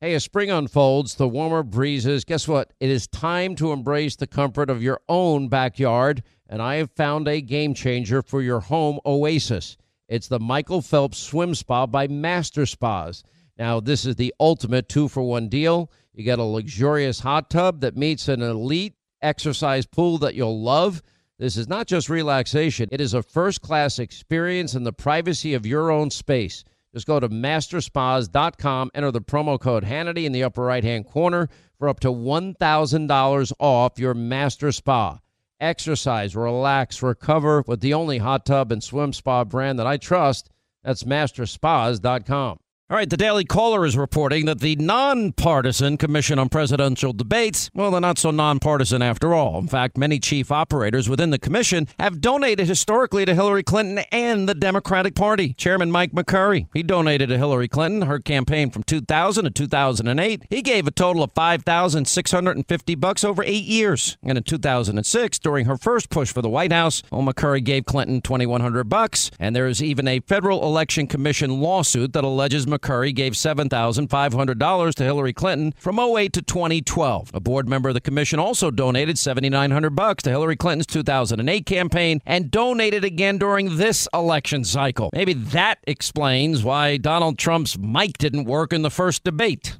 Hey, as spring unfolds, the warmer breezes, guess what? It is time to embrace the comfort of your own backyard, and I have found a game changer for your home oasis. It's the Michael Phelps Swim Spa by Master Spas. Now, this is the ultimate two for one deal. You get a luxurious hot tub that meets an elite exercise pool that you'll love. This is not just relaxation, it is a first class experience in the privacy of your own space. Just go to masterspas.com, enter the promo code Hannity in the upper right hand corner for up to $1,000 off your master spa. Exercise, relax, recover with the only hot tub and swim spa brand that I trust. That's masterspas.com. All right, the Daily Caller is reporting that the nonpartisan Commission on Presidential Debates, well, they're not so nonpartisan after all. In fact, many chief operators within the commission have donated historically to Hillary Clinton and the Democratic Party. Chairman Mike McCurry, he donated to Hillary Clinton, her campaign from 2000 to 2008. He gave a total of 5,650 bucks over 8 years. And in 2006, during her first push for the White House, well, McCurry gave Clinton 2100 bucks, and there is even a Federal Election Commission lawsuit that alleges McCurry gave $7,500 to Hillary Clinton from 08 to 2012. A board member of the commission also donated 7900 bucks to Hillary Clinton's 2008 campaign and donated again during this election cycle. Maybe that explains why Donald Trump's mic didn't work in the first debate.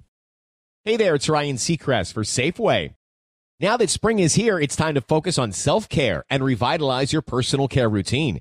Hey there, it's Ryan Seacrest for Safeway. Now that spring is here, it's time to focus on self care and revitalize your personal care routine.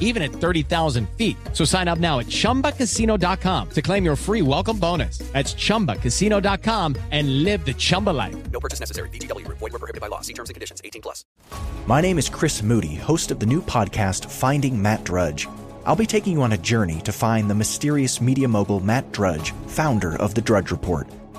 even at 30,000 feet. So sign up now at chumbacasino.com to claim your free welcome bonus. That's chumbacasino.com and live the Chumba life. No purchase necessary. VGW Group. Void were prohibited by law. See terms and conditions. 18 plus. My name is Chris Moody, host of the new podcast Finding Matt Drudge. I'll be taking you on a journey to find the mysterious media mogul Matt Drudge, founder of the Drudge Report.